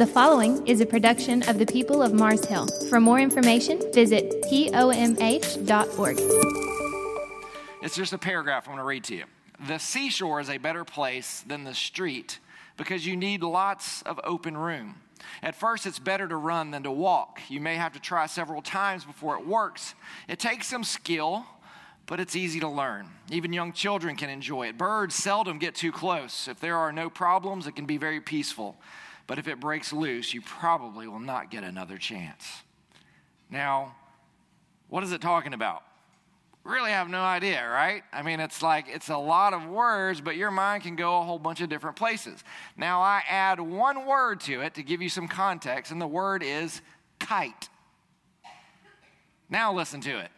The following is a production of the people of Mars Hill. For more information, visit pomh.org. It's just a paragraph I'm going to read to you. The seashore is a better place than the street because you need lots of open room. At first, it's better to run than to walk. You may have to try several times before it works. It takes some skill, but it's easy to learn. Even young children can enjoy it. Birds seldom get too close. If there are no problems, it can be very peaceful. But if it breaks loose, you probably will not get another chance. Now, what is it talking about? Really have no idea, right? I mean, it's like it's a lot of words, but your mind can go a whole bunch of different places. Now, I add one word to it to give you some context, and the word is kite. Now, listen to it.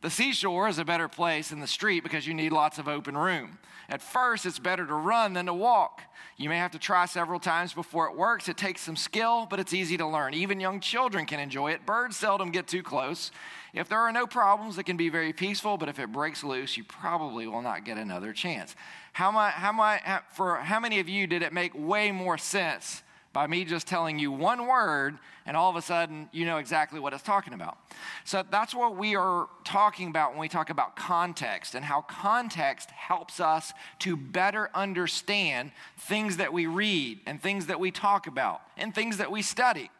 The seashore is a better place than the street because you need lots of open room. At first, it's better to run than to walk. You may have to try several times before it works. It takes some skill, but it's easy to learn. Even young children can enjoy it. Birds seldom get too close. If there are no problems, it can be very peaceful, but if it breaks loose, you probably will not get another chance. How, my, how, my, for how many of you did it make way more sense by me just telling you one word and all of a sudden you know exactly what it's talking about. So that's what we are talking about when we talk about context and how context helps us to better understand things that we read and things that we talk about and things that we study.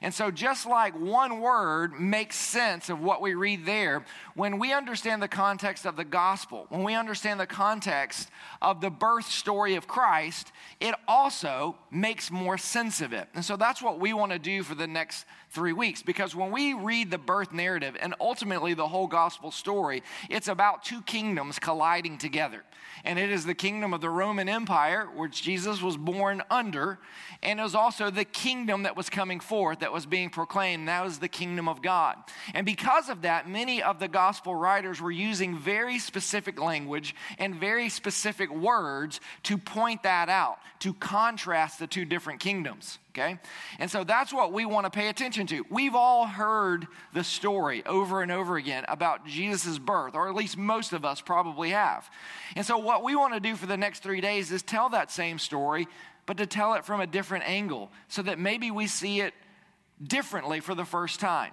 And so, just like one word makes sense of what we read there, when we understand the context of the gospel, when we understand the context of the birth story of Christ, it also makes more sense of it. And so, that's what we want to do for the next three weeks because when we read the birth narrative and ultimately the whole gospel story, it's about two kingdoms colliding together. And it is the kingdom of the Roman Empire, which Jesus was born under, and it was also the kingdom that was coming forth that was being proclaimed. That was the kingdom of God. And because of that, many of the gospel writers were using very specific language and very specific words to point that out, to contrast the two different kingdoms okay? And so that's what we want to pay attention to. We've all heard the story over and over again about Jesus' birth, or at least most of us probably have. And so what we want to do for the next three days is tell that same story, but to tell it from a different angle so that maybe we see it differently for the first time.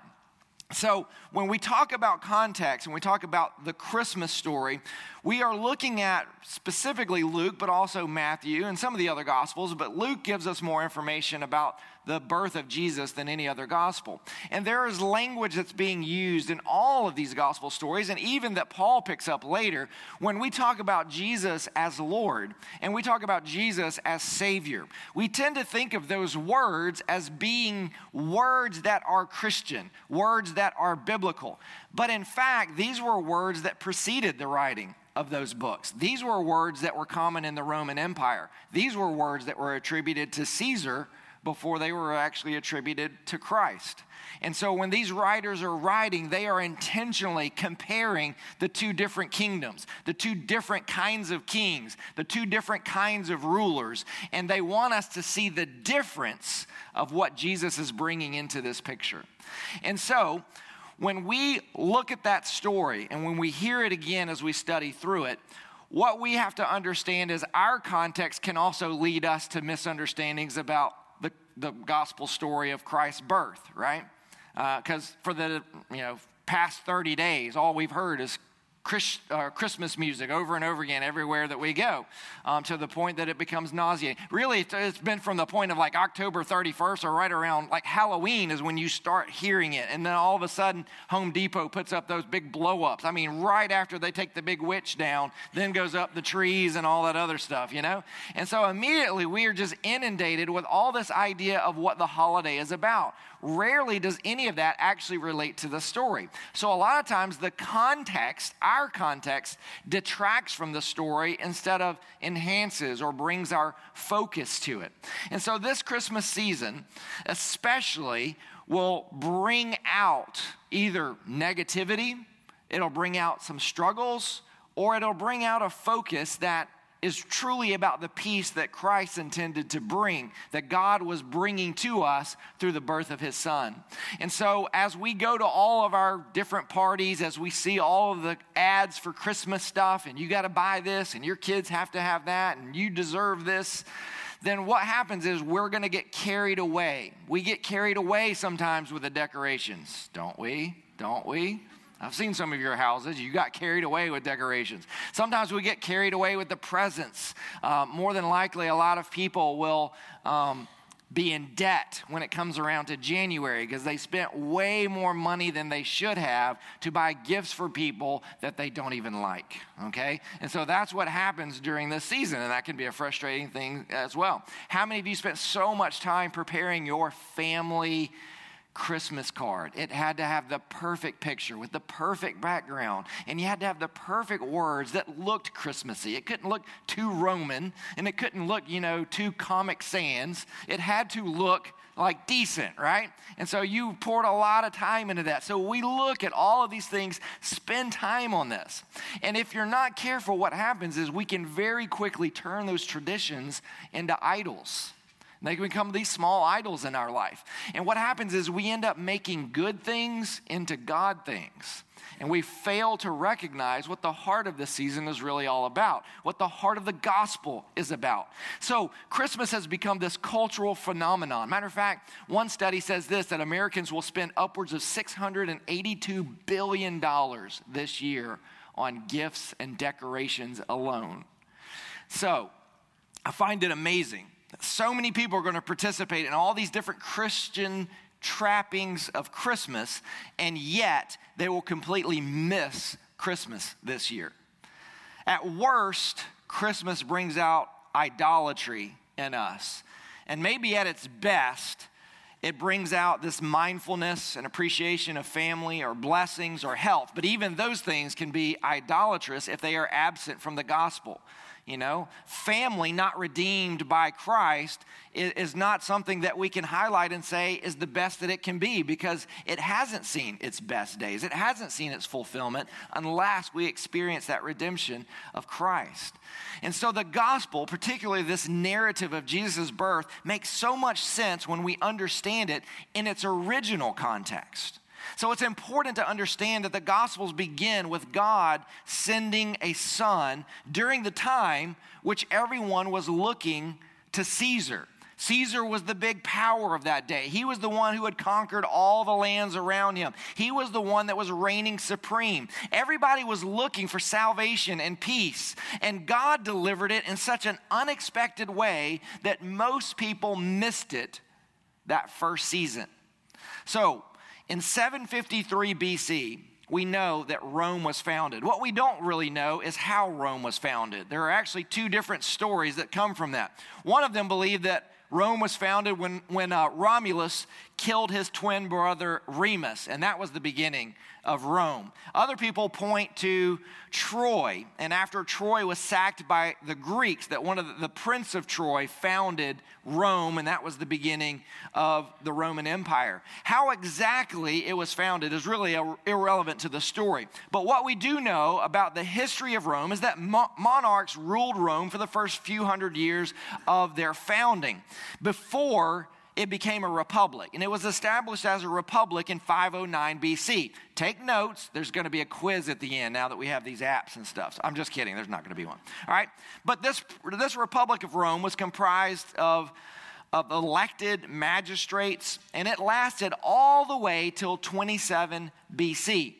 So, when we talk about context and we talk about the Christmas story, we are looking at specifically Luke, but also Matthew and some of the other Gospels. But Luke gives us more information about the birth of Jesus than any other Gospel. And there is language that's being used in all of these Gospel stories, and even that Paul picks up later when we talk about Jesus as Lord and we talk about Jesus as Savior. We tend to think of those words as being words that are Christian, words that are biblical. But in fact, these were words that preceded the writing of those books. These were words that were common in the Roman Empire. These were words that were attributed to Caesar before they were actually attributed to Christ. And so when these writers are writing, they are intentionally comparing the two different kingdoms, the two different kinds of kings, the two different kinds of rulers. And they want us to see the difference of what Jesus is bringing into this picture. And so when we look at that story and when we hear it again as we study through it, what we have to understand is our context can also lead us to misunderstandings about the, gospel story of Christ's birth, right? Because uh, for the you know past 30 days, all we've heard is Chris, uh, Christmas music over and over again everywhere that we go um, to the point that it becomes nauseating. Really, it's been from the point of like October 31st or right around like Halloween is when you start hearing it. And then all of a sudden, Home Depot puts up those big blow ups. I mean, right after they take the big witch down, then goes up the trees and all that other stuff, you know? And so immediately we are just inundated with all this idea of what the holiday is about. Rarely does any of that actually relate to the story. So a lot of times the context, our context detracts from the story instead of enhances or brings our focus to it. And so this Christmas season, especially, will bring out either negativity, it'll bring out some struggles, or it'll bring out a focus that is truly about the peace that Christ intended to bring, that God was bringing to us through the birth of his son. And so, as we go to all of our different parties, as we see all of the ads for Christmas stuff, and you got to buy this, and your kids have to have that, and you deserve this, then what happens is we're going to get carried away. We get carried away sometimes with the decorations, don't we? Don't we? I've seen some of your houses. You got carried away with decorations. Sometimes we get carried away with the presents. Uh, more than likely, a lot of people will um, be in debt when it comes around to January because they spent way more money than they should have to buy gifts for people that they don't even like. Okay? And so that's what happens during this season, and that can be a frustrating thing as well. How many of you spent so much time preparing your family? Christmas card. It had to have the perfect picture with the perfect background. And you had to have the perfect words that looked Christmassy. It couldn't look too Roman and it couldn't look, you know, too Comic Sans. It had to look like decent, right? And so you poured a lot of time into that. So we look at all of these things, spend time on this. And if you're not careful, what happens is we can very quickly turn those traditions into idols. They can become these small idols in our life. And what happens is we end up making good things into God things. And we fail to recognize what the heart of this season is really all about, what the heart of the gospel is about. So, Christmas has become this cultural phenomenon. Matter of fact, one study says this that Americans will spend upwards of $682 billion this year on gifts and decorations alone. So, I find it amazing so many people are going to participate in all these different Christian trappings of Christmas, and yet they will completely miss Christmas this year. At worst, Christmas brings out idolatry in us. And maybe at its best, it brings out this mindfulness and appreciation of family or blessings or health. But even those things can be idolatrous if they are absent from the gospel. You know, family not redeemed by Christ is, is, not something that we can highlight and say is the best that it can be because it hasn't seen its best days. It hasn't seen its fulfillment unless we experience that redemption of Christ. And so the gospel, particularly this narrative of Jesus' birth, makes so much sense when we understand it in its original context. So it's important to understand that the Gospels begin with God sending a son during the time which everyone was looking to Caesar. Caesar was the big power of that day. He was the one who had conquered all the lands around him. He was the one that was reigning supreme. Everybody was looking for salvation and peace, and God delivered it in such an unexpected way that most people missed it that first season. So, in 753 BC, we know that Rome was founded. What we don't really know is how Rome was founded. There are actually two different stories that come from that. One of them believed that Rome was founded when, when uh, Romulus killed his twin brother Remus, and that was the beginning of Rome. Other people point to Troy, and after Troy was sacked by the Greeks, that one of the, the prince of Troy founded Rome, and that was the beginning of the Roman Empire. How exactly it was founded is really irrelevant to the story. But what we do know about the history of Rome is that mo- monarchs ruled Rome for the first few hundred years of their founding before it became a republic. And it was established as a republic in 509 BC. Take notes. There's going to be a quiz at the end now that we have these apps and stuff. So I'm just kidding. There's not going to be one. All right. But this, this Republic of Rome was comprised of, of elected magistrates, and it lasted all the way till 27 BC.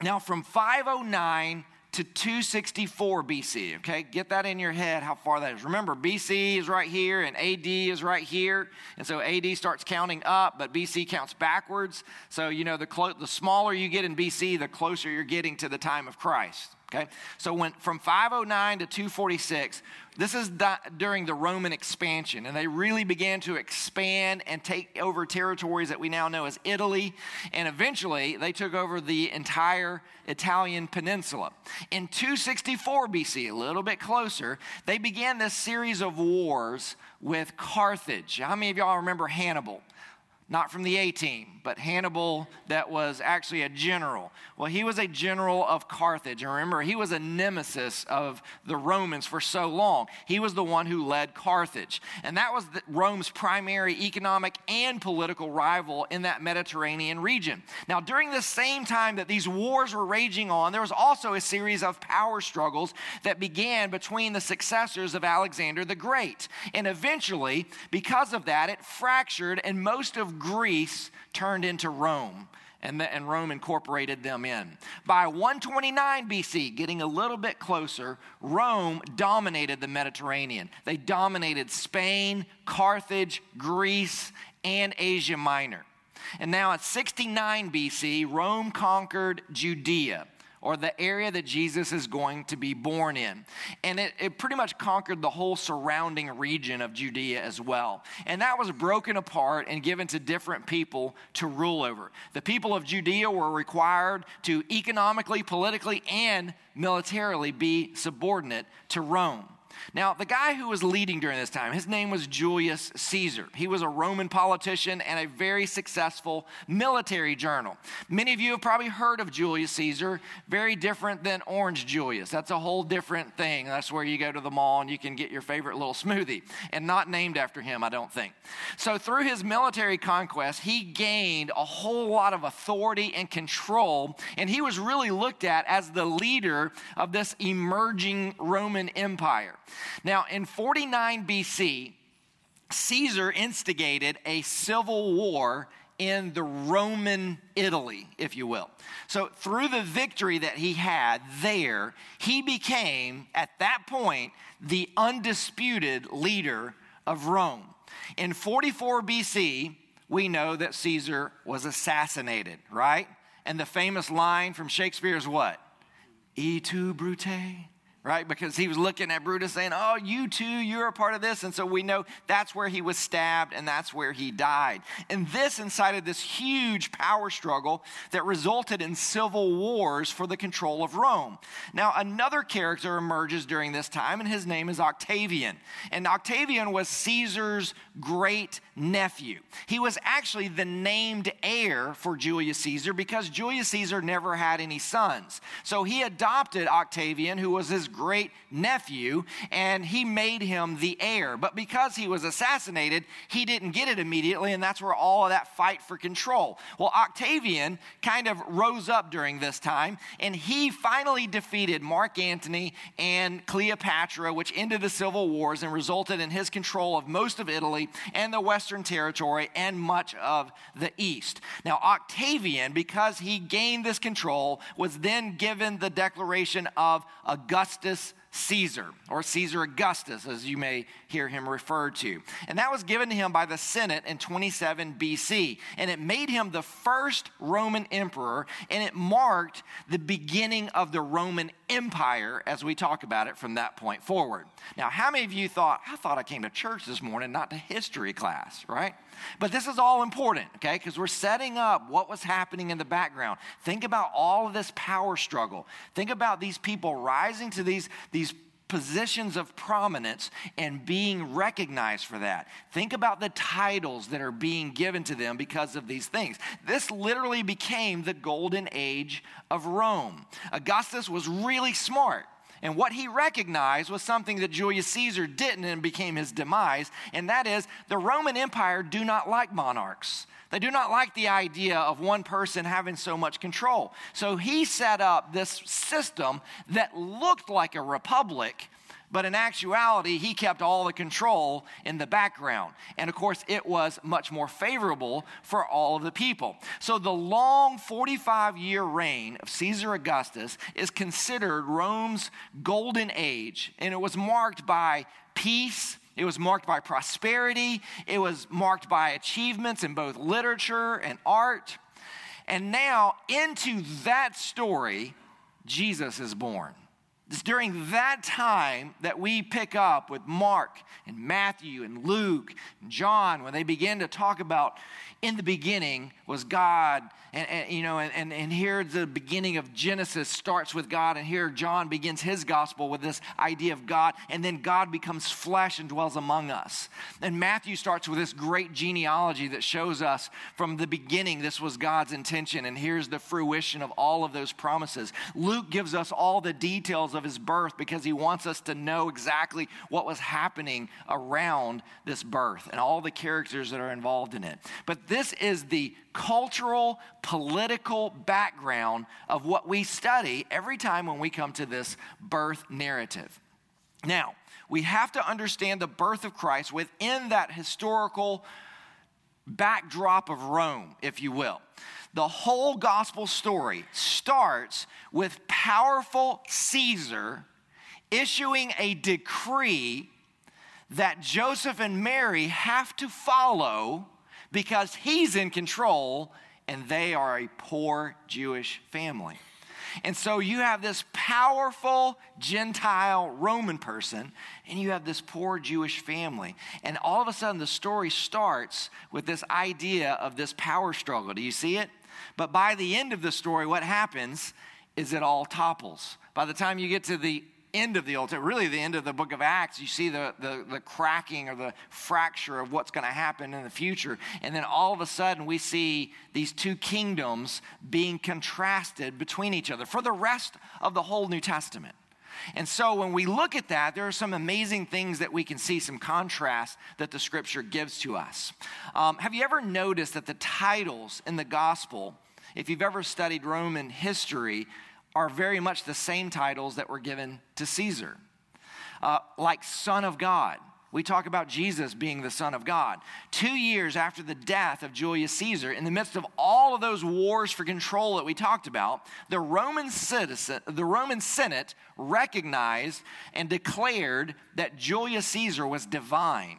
Now, from 509 to 264 BC. Okay, get that in your head how far that is. Remember, BC is right here and AD is right here. And so AD starts counting up, but BC counts backwards. So, you know, the, clo- the smaller you get in BC, the closer you're getting to the time of Christ. Okay, so from 509 to 246, this is during the Roman expansion, and they really began to expand and take over territories that we now know as Italy, and eventually they took over the entire Italian peninsula. In 264 BC, a little bit closer, they began this series of wars with Carthage. How many of y'all remember Hannibal? Not from the A team, but Hannibal, that was actually a general. Well, he was a general of Carthage. And remember, he was a nemesis of the Romans for so long. He was the one who led Carthage. And that was the, Rome's primary economic and political rival in that Mediterranean region. Now, during the same time that these wars were raging on, there was also a series of power struggles that began between the successors of Alexander the Great. And eventually, because of that, it fractured, and most of Greece turned into Rome. And, the, and, Rome incorporated them in. By 129 BC, getting a little bit closer, Rome dominated the Mediterranean. They dominated Spain, Carthage, Greece, and Asia Minor. And now at 69 BC, Rome conquered Judea or the area that Jesus is going to be born in. And it, it pretty much conquered the whole surrounding region of Judea as well. And that was broken apart and given to different people to rule over. The people of Judea were required to economically, politically, and militarily be subordinate to Rome. Now, the guy who was leading during this time, his name was Julius Caesar. He was a Roman politician and a very successful military journal. Many of you have probably heard of Julius Caesar, very different than Orange Julius. That's a whole different thing. That's where you go to the mall and you can get your favorite little smoothie, and not named after him, I don't think. So, through his military conquest, he gained a whole lot of authority and control, and he was really looked at as the leader of this emerging Roman Empire. Now, in 49 BC, Caesar instigated a civil war in the Roman Italy, if you will. So, through the victory that he had there, he became, at that point, the undisputed leader of Rome. In 44 BC, we know that Caesar was assassinated, right? And the famous line from Shakespeare is what? E tu, Brute? Right? Because he was looking at Brutus saying, Oh, you too, you're a part of this. And so we know that's where he was stabbed and that's where he died. And this incited this huge power struggle that resulted in civil wars for the control of Rome. Now, another character emerges during this time, and his name is Octavian. And Octavian was Caesar's great nephew. He was actually the named heir for Julius Caesar because Julius Caesar never had any sons. So he adopted Octavian, who was his great nephew, and he made him the heir. But because he was assassinated, he didn't get it immediately, and that's where all of that fight for control. Well, Octavian kind of rose up during this time, and he finally defeated Mark Antony and Cleopatra, which ended the civil wars and resulted in his control of most of Italy and the Western Territory and much of the East. Now, Octavian, because he gained this control, was then given the declaration of Augustus Augustus Caesar, or Caesar Augustus, as you may hear him referred to. And that was given to him by the Senate in 27 BC. And it made him the first Roman emperor, and it marked the beginning of the Roman Empire as we talk about it from that point forward. Now, how many of you thought, I thought I came to church this morning, not to history class, right? But this is all important, okay? Because we're setting up what was happening in the background. Think about all of this power struggle. Think about these people rising to these, these positions of prominence and being recognized for that. Think about the titles that are being given to them because of these things. This literally became the golden age of Rome. Augustus was really smart. And what he recognized was something that Julius Caesar didn't and became his demise, and that is the Roman Empire do not like monarchs. They do not like the idea of one person having so much control. So he set up this system that looked like a republic, but in actuality, he kept all the control in the background. And of course, it was much more favorable for all of the people. So the long 45 year reign of Caesar Augustus is considered Rome's golden age, and it was marked by peace. It was marked by prosperity. It was marked by achievements in both literature and art. And now, into that story, Jesus is born. It's during that time that we pick up with Mark and Matthew and Luke and John when they begin to talk about in the beginning was God. And, and you know, and, and, and here the beginning of Genesis starts with God, and here John begins his gospel with this idea of God, and then God becomes flesh and dwells among us. And Matthew starts with this great genealogy that shows us from the beginning this was God's intention, and here's the fruition of all of those promises. Luke gives us all the details of his birth because he wants us to know exactly what was happening around this birth and all the characters that are involved in it. But this is the cultural, political background of what we study every time when we come to this birth narrative. Now, we have to understand the birth of Christ within that historical backdrop of Rome, if you will. The whole gospel story starts with powerful Caesar issuing a decree that Joseph and Mary have to follow because he's in control and they are a poor Jewish family. And so you have this powerful Gentile Roman person, and you have this poor Jewish family. And all of a sudden, the story starts with this idea of this power struggle. Do you see it? But by the end of the story, what happens is it all topples. By the time you get to the end of the Old Testament, really the end of the book of Acts, you see the, the, the cracking or the fracture of what's going to happen in the future. And then all of a sudden, we see these two kingdoms being contrasted between each other for the rest of the whole New Testament. And so when we look at that, there are some amazing things that we can see, some contrast that the scripture gives to us. Um, have you ever noticed that the titles in the gospel, if you've ever studied Roman history, are very much the same titles that were given to Caesar, uh, like Son of God. We talk about Jesus being the Son of God. Two years after the death of Julius Caesar, in the midst of all of those wars for control that we talked about, the Roman, citizen, the Roman Senate recognized and declared that Julius Caesar was divine,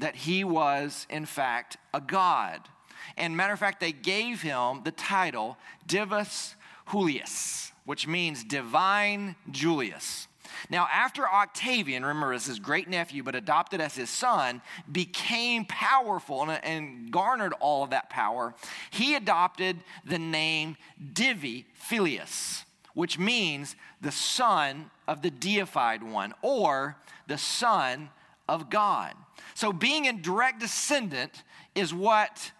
that he was, in fact, a god. And matter of fact, they gave him the title Divus Julius which means divine Julius. Now, after Octavian, remember, as his great nephew, but adopted as his son, became powerful and, and, garnered all of that power, he adopted the name Divi Filius, which means the son of the deified one or the son of God. So, being a direct descendant is what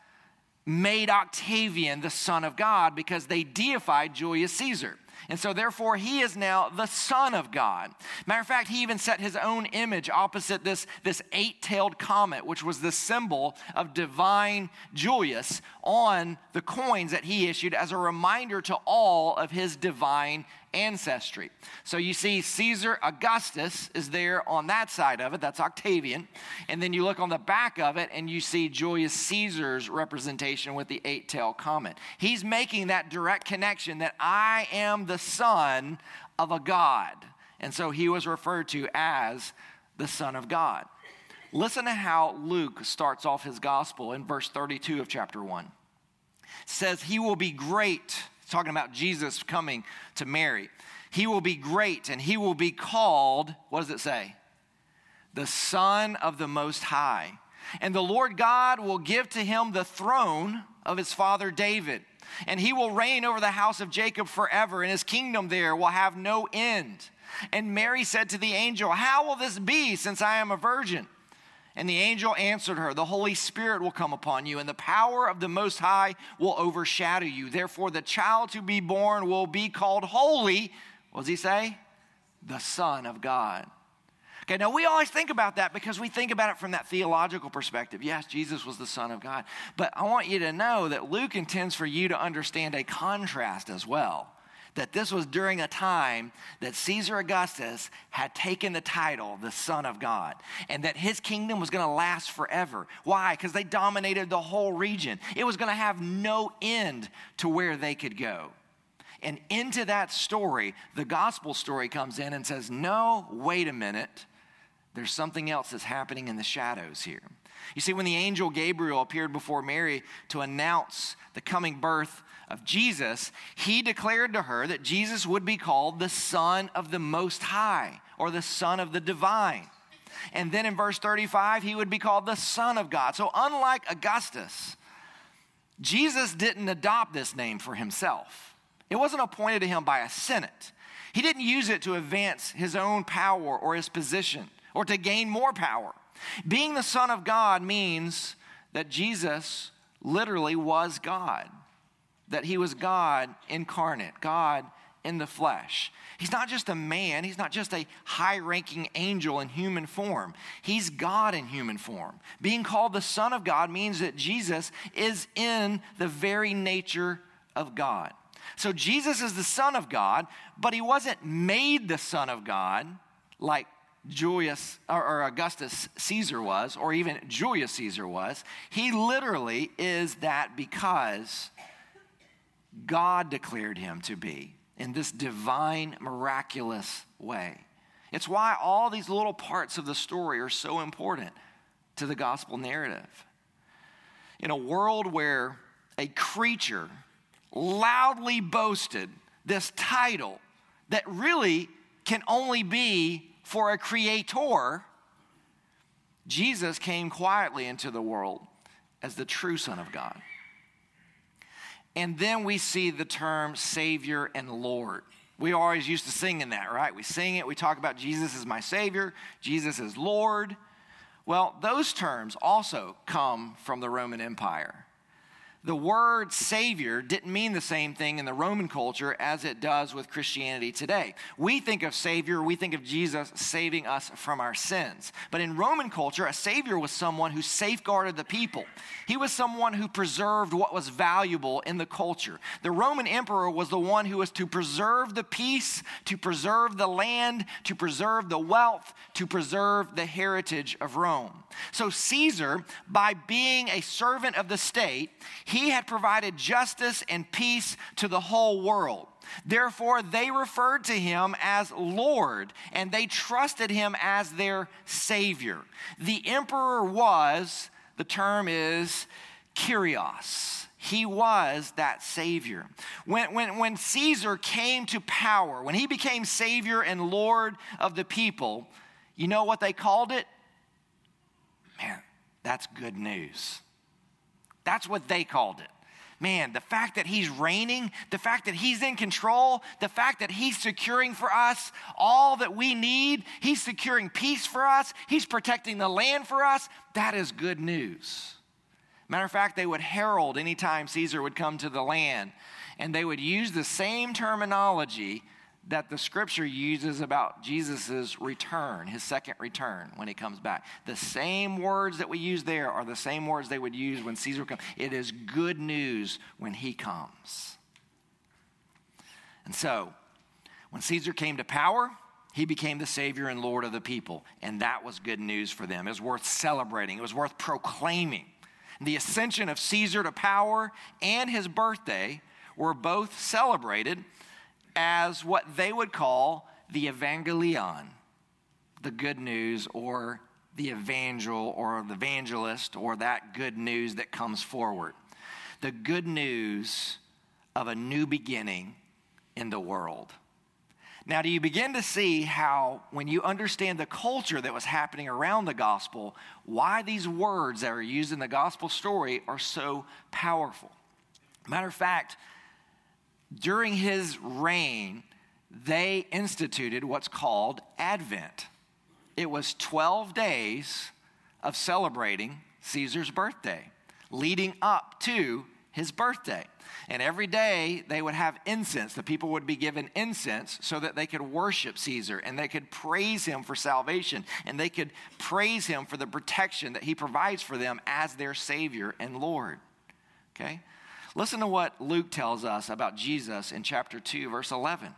made Octavian the son of God because they deified Julius Caesar. And so, therefore, he is now the Son of God. Matter of fact, he even set his own image opposite this, this eight tailed comet, which was the symbol of divine Julius, on the coins that he issued as a reminder to all of his divine ancestry. So you see, Caesar Augustus is there on that side of it. That's Octavian. And then you look on the back of it and you see Julius Caesar's representation with the eight tailed comet. He's making that direct connection that I am the son of a God. And so he was referred to as the Son of God. Listen to how Luke starts off his gospel in verse 32 of chapter 1. It says, He will be great talking about Jesus coming to Mary. He will be great and he will be called, what does it say? The Son of the Most High. And the Lord God will give to him the throne of his father David. And he will reign over the house of Jacob forever, and his kingdom there will have no end. And Mary said to the angel, How will this be since I am a virgin? And the angel answered her, The Holy Spirit will come upon you, and the power of the Most High will overshadow you. Therefore, the child to be born will be called holy. What does he say? The Son of God. Okay, now we always think about that because we think about it from that theological perspective. Yes, Jesus was the Son of God. But I want you to know that Luke intends for you to understand a contrast as well that this was during a time that Caesar Augustus had taken the title, the Son of God, and that his kingdom was going to last forever. Why? Because they dominated the whole region. It was going to have no end to where they could go. And into that story, the gospel story comes in and says, No, wait a minute. There's something else that's happening in the shadows here. You see, when the angel Gabriel appeared before Mary to announce the coming birth of Jesus, he declared to her that Jesus would be called the Son of the Most High or the Son of the Divine. And then in verse 35, he would be called the Son of God. So, unlike Augustus, Jesus didn't adopt this name for himself, it wasn't appointed to him by a Senate. He didn't use it to advance his own power or his position or to gain more power. Being the Son of God means that Jesus literally was God, that he was God incarnate, God in the flesh. He's not just a man, he's not just a high ranking angel in human form. He's God in human form. Being called the Son of God means that Jesus is in the very nature of God. So Jesus is the Son of God, but he wasn't made the Son of God like Julius or, Augustus Caesar was, or even Julius Caesar was. He literally is that because God declared him to be in this divine, miraculous way. It's why all these little parts of the story are so important to the gospel narrative. In a world where a creature loudly boasted this title that really can only be for a creator, Jesus came quietly into the world as the true Son of God. And then we see the term Savior and Lord. We always used to sing in that, right? We sing it, we talk about Jesus as my Savior, Jesus as Lord. Well, those terms also come from the Roman Empire the word Savior didn't mean the same thing in the Roman culture as it does with Christianity today. We think of Savior, we think of Jesus saving us from our sins. But in Roman culture, a Savior was someone who safeguarded the people, he was someone who preserved what was valuable in the culture. The Roman emperor was the one who was to preserve the peace, to preserve the land, to preserve the wealth, to preserve the heritage of Rome. So Caesar, by being a servant of the state, he had provided justice and peace to the whole world. Therefore, they referred to him as Lord and they trusted him as their Savior. The emperor was, the term is Kyrios. He was that Savior. When, when, when Caesar came to power, when he became Savior and Lord of the people, you know what they called it? Man, that's good news. That's what they called it. Man, the fact that he's reigning, the fact that he's in control, the fact that he's securing for us all that we need, he's securing peace for us, he's protecting the land for us, that is good news. Matter of fact, they would herald anytime Caesar would come to the land, and they would use the same terminology that the scripture uses about Jesus' return, his second return when he comes back. The same words that we use there are the same words they would use when Caesar comes. It is good news when he comes. And so, when Caesar came to power, he became the Savior and Lord of the people. And that was good news for them. It was worth celebrating, it was worth proclaiming. The ascension of Caesar to power and his birthday were both celebrated as what they would call the evangelion, the good news, or the evangel, or the evangelist, or that good news that comes forward. The good news of a new beginning in the world. Now, do you begin to see how, when you understand the culture that was happening around the gospel, why these words that are used in the gospel story are so powerful? Matter of fact, during his reign, they instituted what's called Advent. It was 12 days of celebrating Caesar's birthday, leading up to his birthday. And every day they would have incense. The people would be given incense so that they could worship Caesar and they could praise him for salvation and they could praise him for the protection that he provides for them as their Savior and Lord. Okay? Listen to what Luke tells us about Jesus in chapter 2, verse 11.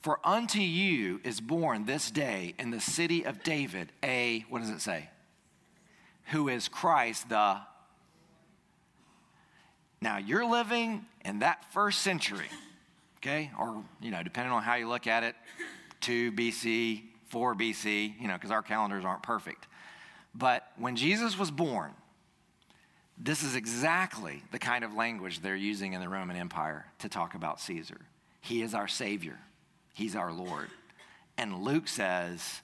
For unto you is born this day in the city of David a, what does it say? Who is Christ the. Now you're living in that first century, okay? Or, you know, depending on how you look at it, 2 BC, 4 BC, you know, because our calendars aren't perfect. But when Jesus was born, this is exactly the kind of language they're using in the Roman Empire to talk about Caesar. He is our Savior, He's our Lord. And Luke says,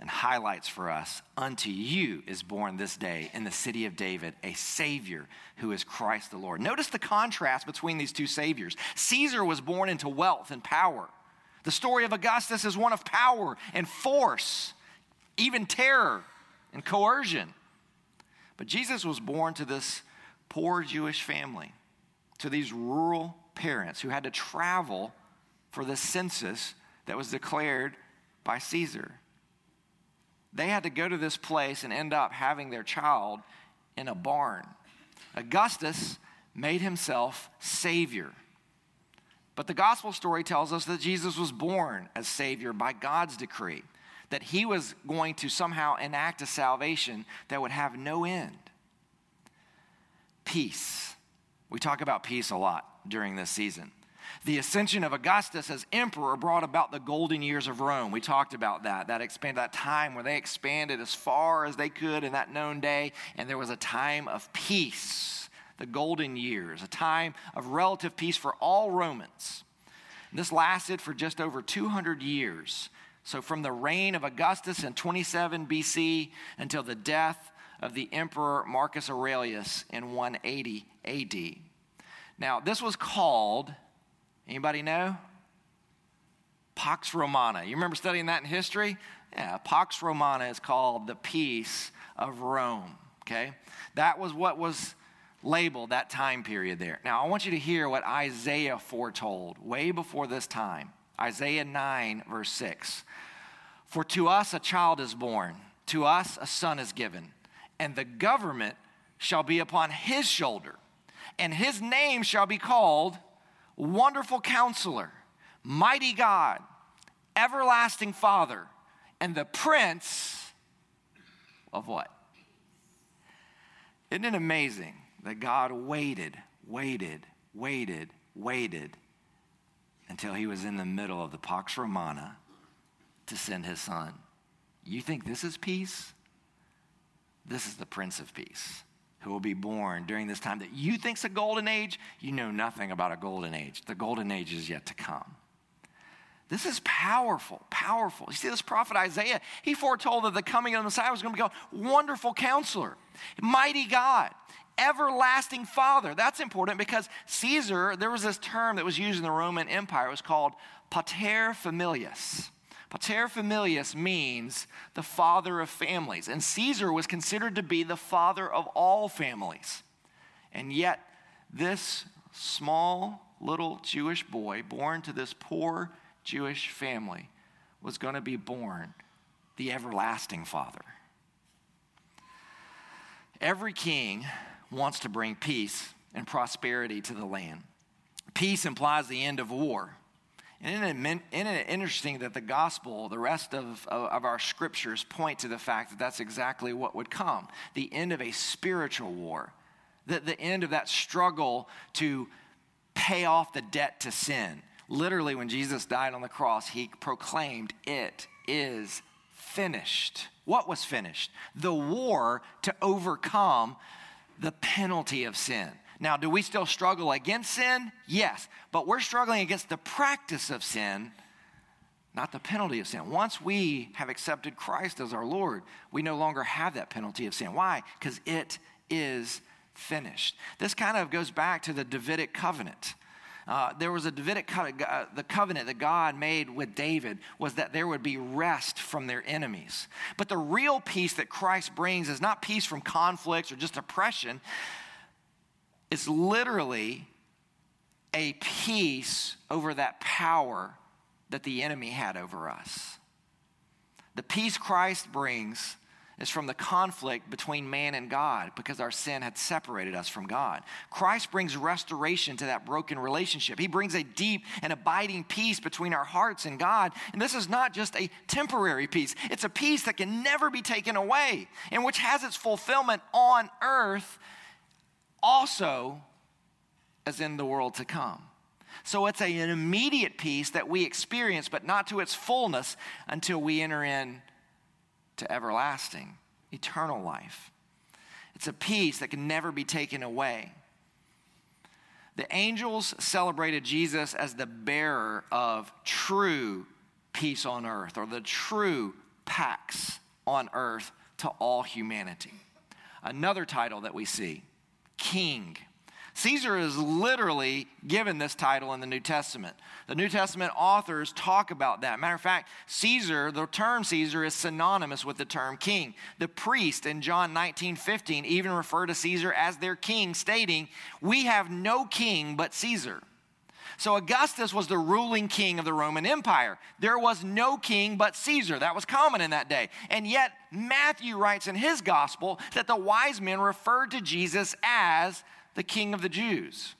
and highlights for us unto you is born this day in the city of David a Savior who is Christ the Lord. Notice the contrast between these two Saviors. Caesar was born into wealth and power. The story of Augustus is one of power and force, even terror and coercion. But Jesus was born to this poor Jewish family, to these rural parents who had to travel for the census that was declared by Caesar. They had to go to this place and end up having their child in a barn. Augustus made himself Savior. But the gospel story tells us that Jesus was born as Savior by God's decree, that he was going to somehow enact a salvation that would have no end. Peace. We talk about peace a lot during this season. The ascension of Augustus as emperor brought about the golden years of Rome. We talked about that. That expanded that time where they expanded as far as they could in that known day, and there was a time of peace, the golden years, a time of relative peace for all Romans. This lasted for just over 200 years. So, from the reign of Augustus in 27 BC until the death of the emperor Marcus Aurelius in 180 AD. Now, this was called Anybody know? Pax Romana. You remember studying that in history? Yeah, Pax Romana is called the peace of Rome. Okay? That was what was labeled that time period there. Now, I want you to hear what Isaiah foretold way before this time. Isaiah 9, verse 6. For to us a child is born, to us a son is given, and the government shall be upon his shoulder, and his name shall be called Wonderful Counselor, Mighty God, Everlasting Father, and the Prince of what? Isn't it amazing that God waited, waited, waited, waited until he was in the middle of the Pax Romana to send his son? You think this is peace? This is the Prince of Peace who will be born during this time that you think's a golden age, you know nothing about a golden age. The golden age is yet to come. This is powerful, powerful. You see, this prophet Isaiah, he foretold that the coming of the Messiah was going to be called wonderful counselor, mighty God, everlasting father. That's important because Caesar, there was this term that was used in the Roman Empire. It was called pater familias. Pater familias means the father of families, and Caesar was considered to be the father of all families. And yet, this small little Jewish boy, born to this poor Jewish family, was going to be born the everlasting father. Every king wants to bring peace and prosperity to the land. Peace implies the end of war. And isn't it interesting that the gospel, the rest of, of our scriptures, point to the fact that that's exactly what would come the end of a spiritual war, the, the end of that struggle to pay off the debt to sin. Literally, when Jesus died on the cross, he proclaimed, It is finished. What was finished? The war to overcome the penalty of sin. Now, do we still struggle against sin? Yes, but we're struggling against the practice of sin, not the penalty of sin. Once we have accepted Christ as our Lord, we no longer have that penalty of sin. Why? Because it is finished. This kind of goes back to the Davidic covenant. Uh, there was a Davidic covenant, uh, the covenant that God made with David was that there would be rest from their enemies. But the real peace that Christ brings is not peace from conflicts or just oppression, it's literally a peace over that power that the enemy had over us. The peace Christ brings is from the conflict between man and God because our sin had separated us from God. Christ brings restoration to that broken relationship. He brings a deep and abiding peace between our hearts and God. And this is not just a temporary peace, it's a peace that can never be taken away and which has its fulfillment on earth also as in the world to come. So it's a, an immediate peace that we experience, but not to its fullness until we enter in to everlasting, eternal life. It's a peace that can never be taken away. The angels celebrated Jesus as the bearer of true peace on earth, or the true pax on earth to all humanity. Another title that we see, King. Caesar is literally given this title in the New Testament. The New Testament authors talk about that. Matter of fact, Caesar, the term Caesar is synonymous with the term king. The priest in John 19 15 even refer to Caesar as their king, stating, We have no king but Caesar. So Augustus was the ruling king of the Roman Empire. There was no king but Caesar. That was common in that day. And yet, Matthew writes in his gospel that the wise men referred to Jesus as the King of the Jews.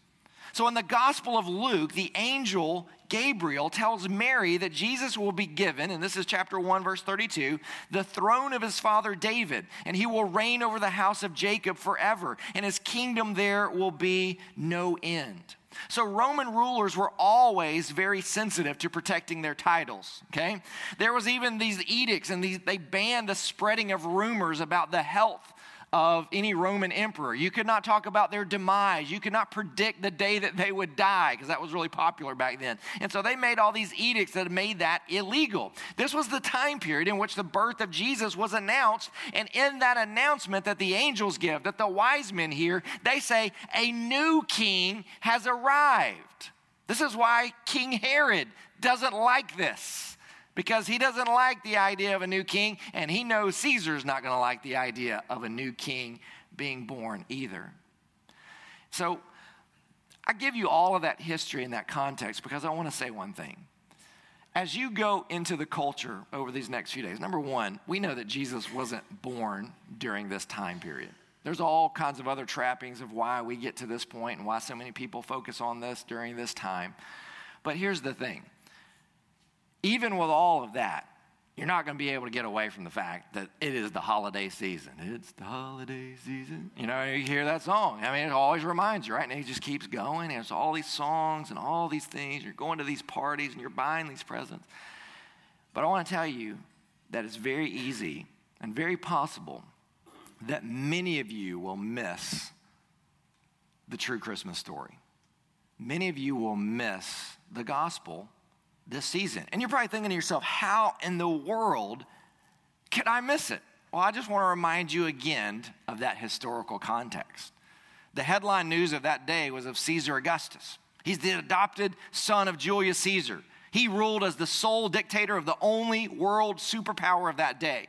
So in the Gospel of Luke, the angel Gabriel tells Mary that Jesus will be given, and this is chapter 1, verse 32, the throne of his father David, and he will reign over the house of Jacob forever, and his kingdom there will be no end. So, Roman rulers were always very sensitive to protecting their titles, okay? There was even these edicts, and these, they banned the spreading of rumors about the health of any Roman emperor. You could not talk about their demise. You could not predict the day that they would die because that was really popular back then. And so they made all these edicts that made that illegal. This was the time period in which the birth of Jesus was announced. And in that announcement that the angels give, that the wise men hear, they say, A new king has arrived. This is why King Herod doesn't like this because he doesn't like the idea of a new king, and he knows Caesar's not going to like the idea of a new king being born either. So I give you all of that history and that context because I want to say one thing. As you go into the culture over these next few days, number one, we know that Jesus wasn't born during this time period. There's all kinds of other trappings of why we get to this point and why so many people focus on this during this time. But here's the thing even with all of that, you're not going to be able to get away from the fact that it is the holiday season. It's the holiday season. You know, you hear that song. I mean, it always reminds you, right? And it just keeps going. And it's all these songs and all these things. You're going to these parties and you're buying these presents. But I want to tell you that it's very easy and very possible that many of you will miss the true Christmas story. Many of you will miss the gospel this season. And you're probably thinking to yourself, how in the world could I miss it? Well, I just want to remind you again of that historical context. The headline news of that day was of Caesar Augustus. He's the adopted son of Julius Caesar. He ruled as the sole dictator of the only world superpower of that day.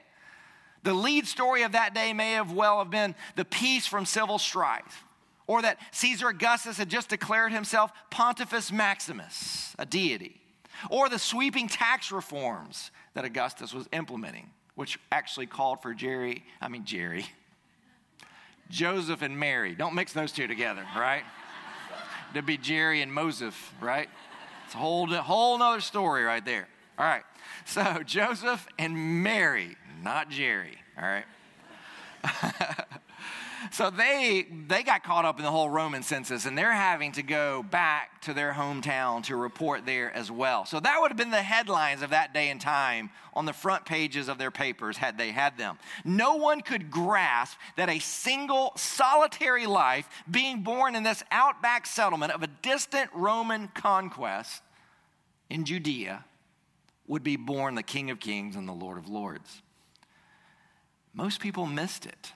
The lead story of that day may have well have been the peace from civil strife, or that Caesar Augustus had just declared himself Pontifex Maximus, a deity or the sweeping tax reforms that Augustus was implementing, which actually called for Jerry, I mean, Jerry, Joseph and Mary. Don't mix those two together, right? to be Jerry and Moses, right? It's a whole, whole nother story right there. All right. So Joseph and Mary, not Jerry, all right? So they they got caught up in the whole Roman census and they're having to go back to their hometown to report there as well. So that would have been the headlines of that day and time on the front pages of their papers had they had them. No one could grasp that a single solitary life being born in this outback settlement of a distant Roman conquest in Judea would be born the King of Kings and the Lord of Lords. Most people missed it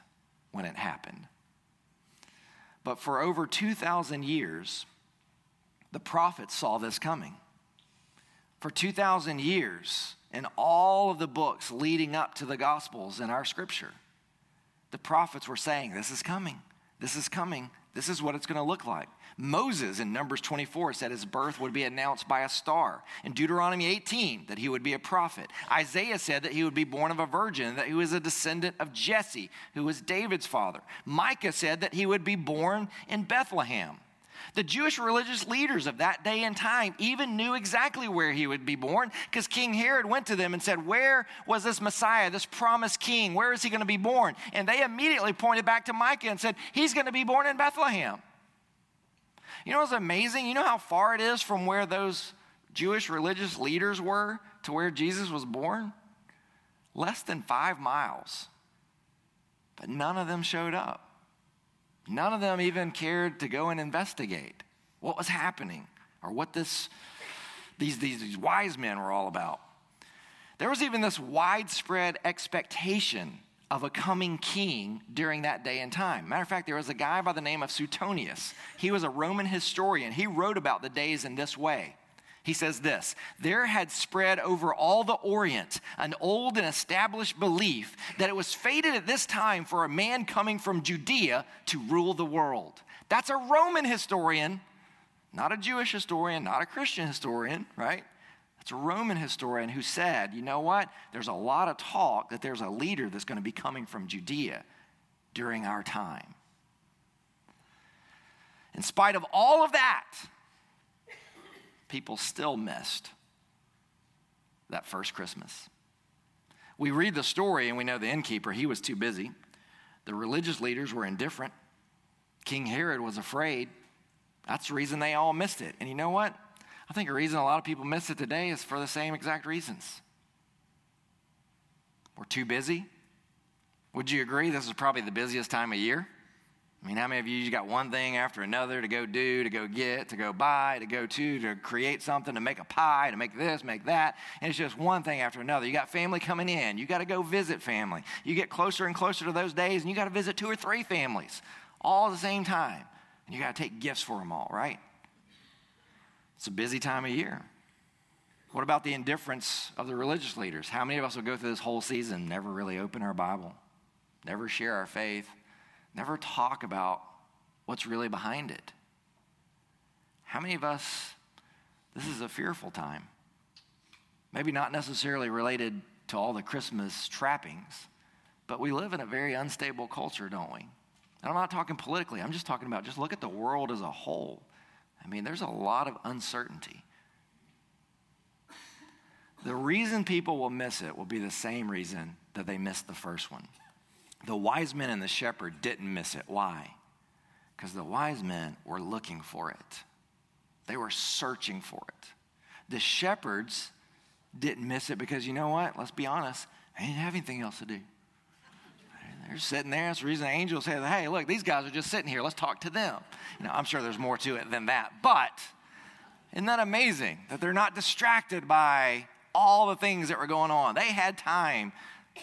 when it happened. But for over 2,000 years, the prophets saw this coming. For 2,000 years, in all of the books leading up to the Gospels in our scripture, the prophets were saying, This is coming, this is coming, this is what it's going to look like. Moses in Numbers 24 said his birth would be announced by a star. In Deuteronomy 18, that he would be a prophet. Isaiah said that he would be born of a virgin, that he was a descendant of Jesse, who was David's father. Micah said that he would be born in Bethlehem. The Jewish religious leaders of that day and time even knew exactly where he would be born because King Herod went to them and said, Where was this Messiah, this promised king? Where is he going to be born? And they immediately pointed back to Micah and said, He's going to be born in Bethlehem. You know what's amazing? You know how far it is from where those Jewish religious leaders were to where Jesus was born? Less than five miles. But none of them showed up. None of them even cared to go and investigate what was happening or what this, these, these, these wise men were all about. There was even this widespread expectation of a coming king during that day and time. Matter of fact, there was a guy by the name of Suetonius. He was a Roman historian. He wrote about the days in this way. He says this There had spread over all the Orient an old and established belief that it was fated at this time for a man coming from Judea to rule the world. That's a Roman historian, not a Jewish historian, not a Christian historian, right? It's a Roman historian who said, you know what? There's a lot of talk that there's a leader that's going to be coming from Judea during our time. In spite of all of that, people still missed that first Christmas. We read the story and we know the innkeeper, he was too busy. The religious leaders were indifferent. King Herod was afraid. That's the reason they all missed it. And you know what? I think a reason a lot of people miss it today is for the same exact reasons. We're too busy. Would you agree this is probably the busiest time of year? I mean, how many of you, you got one thing after another to go do, to go get, to go buy, to go to, to create something, to make a pie, to make this, make that. And it's just one thing after another. You got family coming in. You got to go visit family. You get closer and closer to those days, and you got to visit two or three families all at the same time. And you got to take gifts for them all, right? It's a busy time of year. What about the indifference of the religious leaders? How many of us will go through this whole season, never really open our Bible, never share our faith? never talk about what's really behind it. How many of us, this is a fearful time? Maybe not necessarily related to all the Christmas trappings, but we live in a very unstable culture, don't we? And I'm not talking politically, I'm just talking about just look at the world as a whole. I mean, there's a lot of uncertainty. The reason people will miss it will be the same reason that they missed the first one. The wise men and the shepherd didn't miss it. Why? Because the wise men were looking for it, they were searching for it. The shepherds didn't miss it because you know what? Let's be honest, they didn't have anything else to do. They're sitting there. That's the reason the angel said, Hey, look, these guys are just sitting here. Let's talk to them. You know, I'm sure there's more to it than that. But isn't that amazing that they're not distracted by all the things that were going on? They had time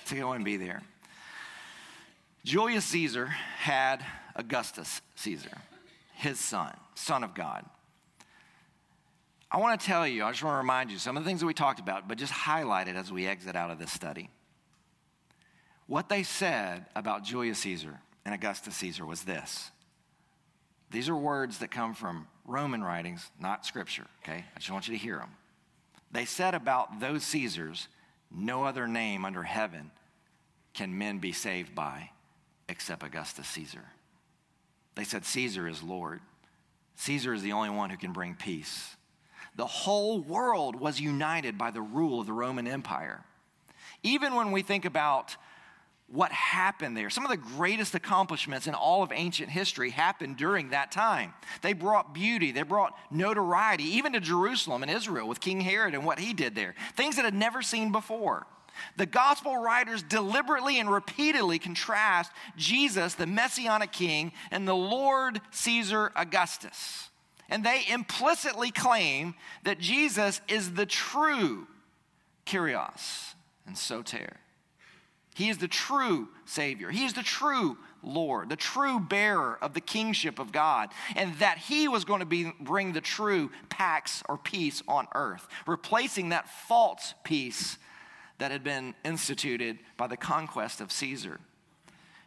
to go and be there. Julius Caesar had Augustus Caesar, his son, son of God. I want to tell you, I just want to remind you some of the things that we talked about, but just highlight it as we exit out of this study. What they said about Julius Caesar and Augustus Caesar was this. These are words that come from Roman writings, not scripture, okay? I just want you to hear them. They said about those Caesars, no other name under heaven can men be saved by except Augustus Caesar. They said Caesar is Lord. Caesar is the only one who can bring peace. The whole world was united by the rule of the Roman Empire. Even when we think about what happened there, some of the greatest accomplishments in all of ancient history happened during that time. They brought beauty, they brought notoriety, even to Jerusalem and Israel with King Herod and what he did there, things that had never seen before. The gospel writers deliberately and repeatedly contrast Jesus, the messianic king, and the Lord Caesar Augustus. And they implicitly claim that Jesus is the true Kyrios and Soter. He is the true Savior. He is the true Lord, the true bearer of the kingship of God, and that He was going to be, bring the true pax or peace on earth, replacing that false peace that had been instituted by the conquest of Caesar.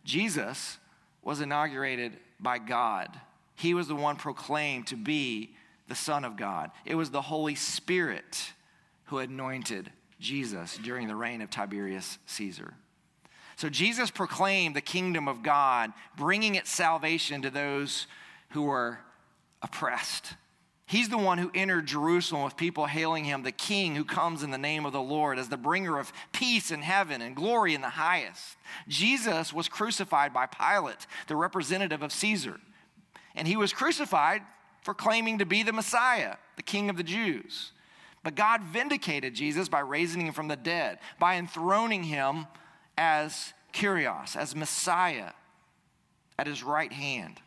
Jesus was inaugurated by God. He was the one proclaimed to be the Son of God. It was the Holy Spirit who anointed Jesus during the reign of Tiberius Caesar. So Jesus proclaimed the kingdom of God, bringing its salvation to those who were oppressed He's the one who entered Jerusalem with people hailing him, the king who comes in the name of the Lord as the bringer of peace in heaven and glory in the highest. Jesus was crucified by Pilate, the representative of Caesar. And he was crucified for claiming to be the Messiah, the King of the Jews. But God vindicated Jesus by raising him from the dead, by enthroning him as Kyrios, as Messiah at his right hand.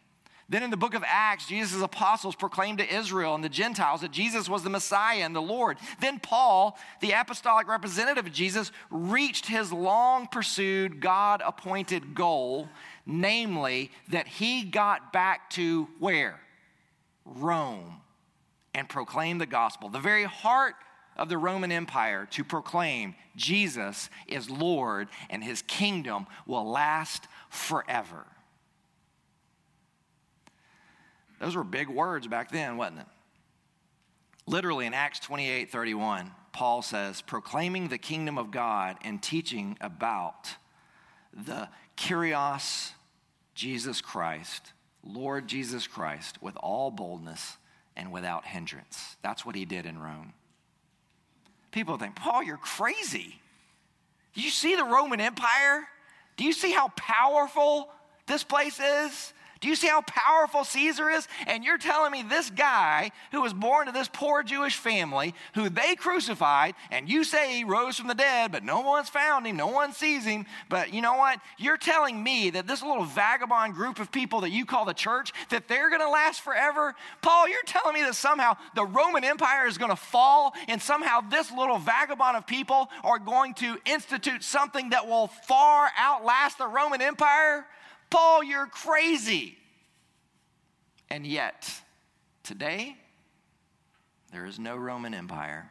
Then in the book of Acts, Jesus' apostles proclaimed to Israel and the Gentiles that Jesus was the Messiah and the Lord. Then Paul, the apostolic representative of Jesus, reached his long pursued, God appointed goal, namely that he got back to where? Rome and proclaimed the gospel, the very heart of the Roman Empire, to proclaim Jesus is Lord and his kingdom will last forever. Those were big words back then, wasn't it? Literally in Acts 28 31, Paul says, proclaiming the kingdom of God and teaching about the Kyrios Jesus Christ, Lord Jesus Christ, with all boldness and without hindrance. That's what he did in Rome. People think, Paul, you're crazy. Do you see the Roman Empire? Do you see how powerful this place is? Do you see how powerful Caesar is? And you're telling me this guy who was born to this poor Jewish family, who they crucified, and you say he rose from the dead, but no one's found him, no one sees him. But you know what? You're telling me that this little vagabond group of people that you call the church, that they're going to last forever? Paul, you're telling me that somehow the Roman Empire is going to fall, and somehow this little vagabond of people are going to institute something that will far outlast the Roman Empire? Paul, you're crazy. And yet, today, there is no Roman Empire,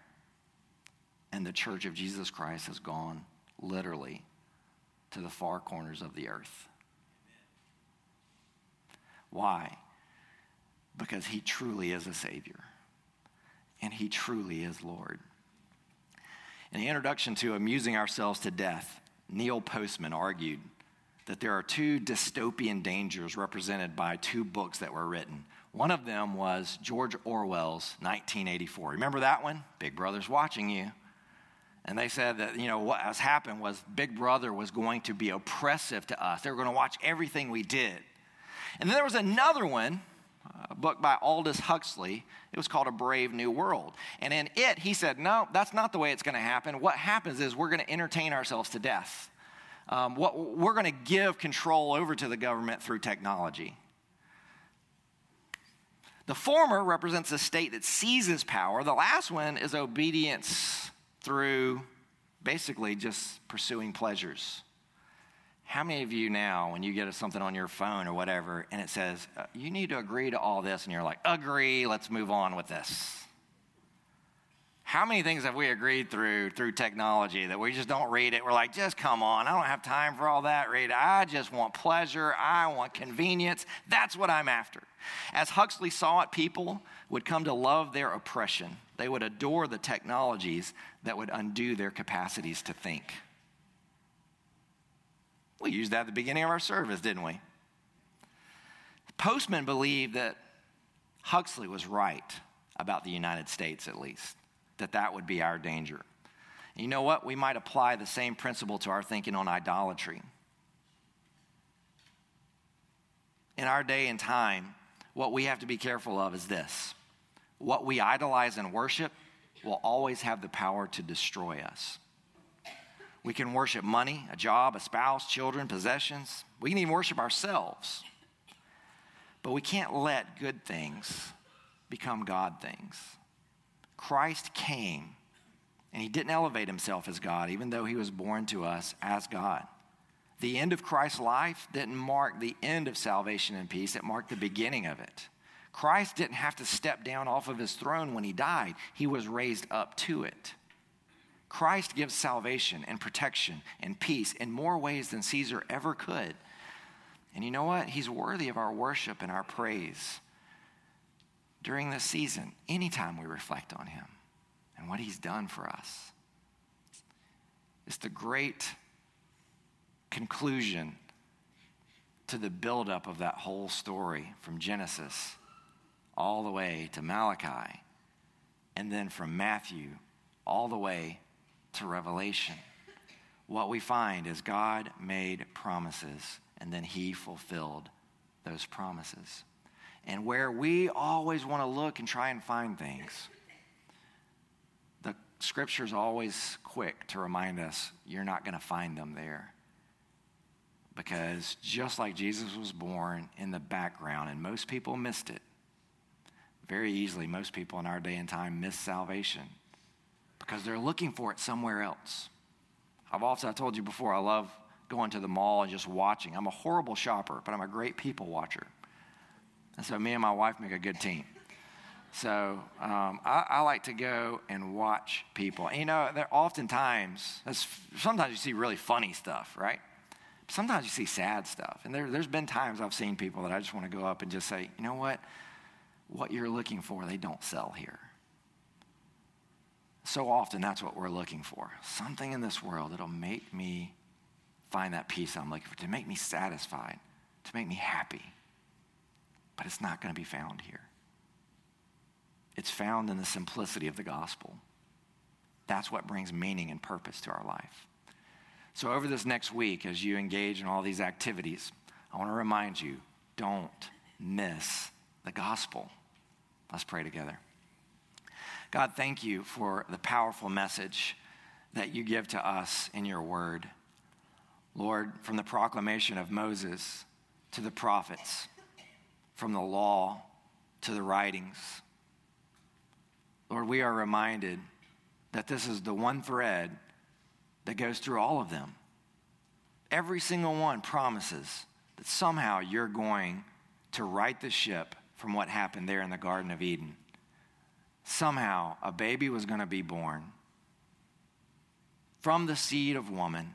and the church of Jesus Christ has gone literally to the far corners of the earth. Why? Because he truly is a Savior, and he truly is Lord. In the introduction to Amusing Ourselves to Death, Neil Postman argued that there are two dystopian dangers represented by two books that were written. One of them was George Orwell's 1984. Remember that one? Big Brother's watching you. And they said that, you know, what has happened was Big Brother was going to be oppressive to us. They were going to watch everything we did. And then there was another one, a book by Aldous Huxley. It was called A Brave New World. And in it, he said, no, that's not the way it's going to happen. What happens is we're going to entertain ourselves to death um, what, we're going to give control over to the government through technology. The former represents a state that seizes power. The last one is obedience through basically just pursuing pleasures. How many of you now, when you get something on your phone or whatever, and it says, uh, you need to agree to all this, and you're like, agree, let's move on with this? How many things have we agreed through through technology that we just don't read it? We're like, just come on, I don't have time for all that. Read, I just want pleasure. I want convenience. That's what I'm after. As Huxley saw it, people would come to love their oppression. They would adore the technologies that would undo their capacities to think. We used that at the beginning of our service, didn't we? Postman believed that Huxley was right about the United States, at least that that would be our danger. And you know what? We might apply the same principle to our thinking on idolatry. In our day and time, what we have to be careful of is this what we idolize and worship will always have the power to destroy us. We can worship money, a job, a spouse, children, possessions. We can even worship ourselves. But we can't let good things become God things. Christ came and he didn't elevate himself as God, even though he was born to us as God. The end of Christ's life didn't mark the end of salvation and peace, it marked the beginning of it. Christ didn't have to step down off of his throne when he died, he was raised up to it. Christ gives salvation and protection and peace in more ways than Caesar ever could. And you know what? He's worthy of our worship and our praise during this season, anytime we reflect on him and what he's done for us. It's the great conclusion to the buildup of that whole story from Genesis all the way to Malachi, and then from Matthew all the way to Revelation. What we find is God made promises, and then he fulfilled those promises. And where we always want to look and try and find things, the scripture is always quick to remind us you're not going to find them there. Because just like Jesus was born in the background, and most people missed it, very easily, most people in our day and time miss salvation because they're looking for it somewhere else. I've also I told you before, I love going to the mall and just watching. I'm a horrible shopper, but I'm a great people watcher. And so me and my wife make a good team. So um, I, I, like to go and watch people. And, you know, there oftentimes, sometimes you see really funny stuff, right? Sometimes you see sad stuff. And there, there's been times I've seen people that I just want to go up and just say, you know what? What you're looking for, they don't sell here. So often, that's what we're looking for. Something in this world that'll make me find that peace I'm looking for, to make me satisfied, to make me happy. But it's not going to be found here. It's found in the simplicity of the gospel. That's what brings meaning and purpose to our life. So, over this next week, as you engage in all these activities, I want to remind you don't miss the gospel. Let's pray together. God, thank you for the powerful message that you give to us in your word. Lord, from the proclamation of Moses to the prophets, from the law to the writings. Lord, we are reminded that this is the one thread that goes through all of them. Every single one promises that somehow you're going to right the ship from what happened there in the Garden of Eden. Somehow a baby was going to be born from the seed of woman,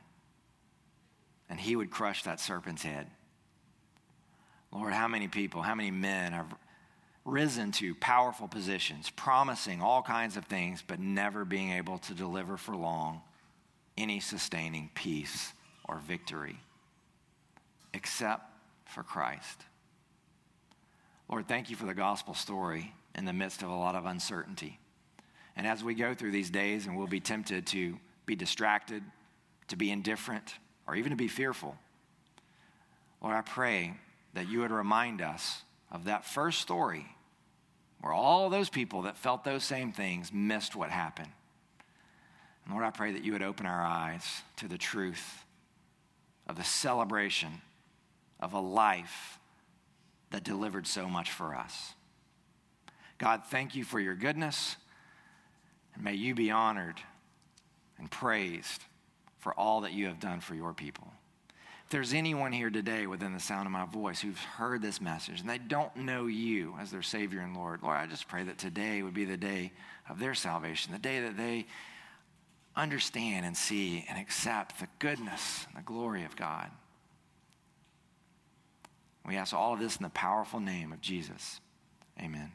and he would crush that serpent's head. Lord, how many people, how many men have risen to powerful positions, promising all kinds of things, but never being able to deliver for long any sustaining peace or victory, except for Christ. Lord, thank you for the gospel story in the midst of a lot of uncertainty. And as we go through these days, and we'll be tempted to be distracted, to be indifferent, or even to be fearful, Lord, I pray that you would remind us of that first story where all those people that felt those same things missed what happened. And Lord, I pray that you would open our eyes to the truth of the celebration of a life that delivered so much for us. God, thank you for your goodness, and may you be honored and praised for all that you have done for your people. There's anyone here today within the sound of my voice who's heard this message and they don't know you as their Savior and Lord, Lord, I just pray that today would be the day of their salvation, the day that they understand and see and accept the goodness and the glory of God. We ask all of this in the powerful name of Jesus. Amen.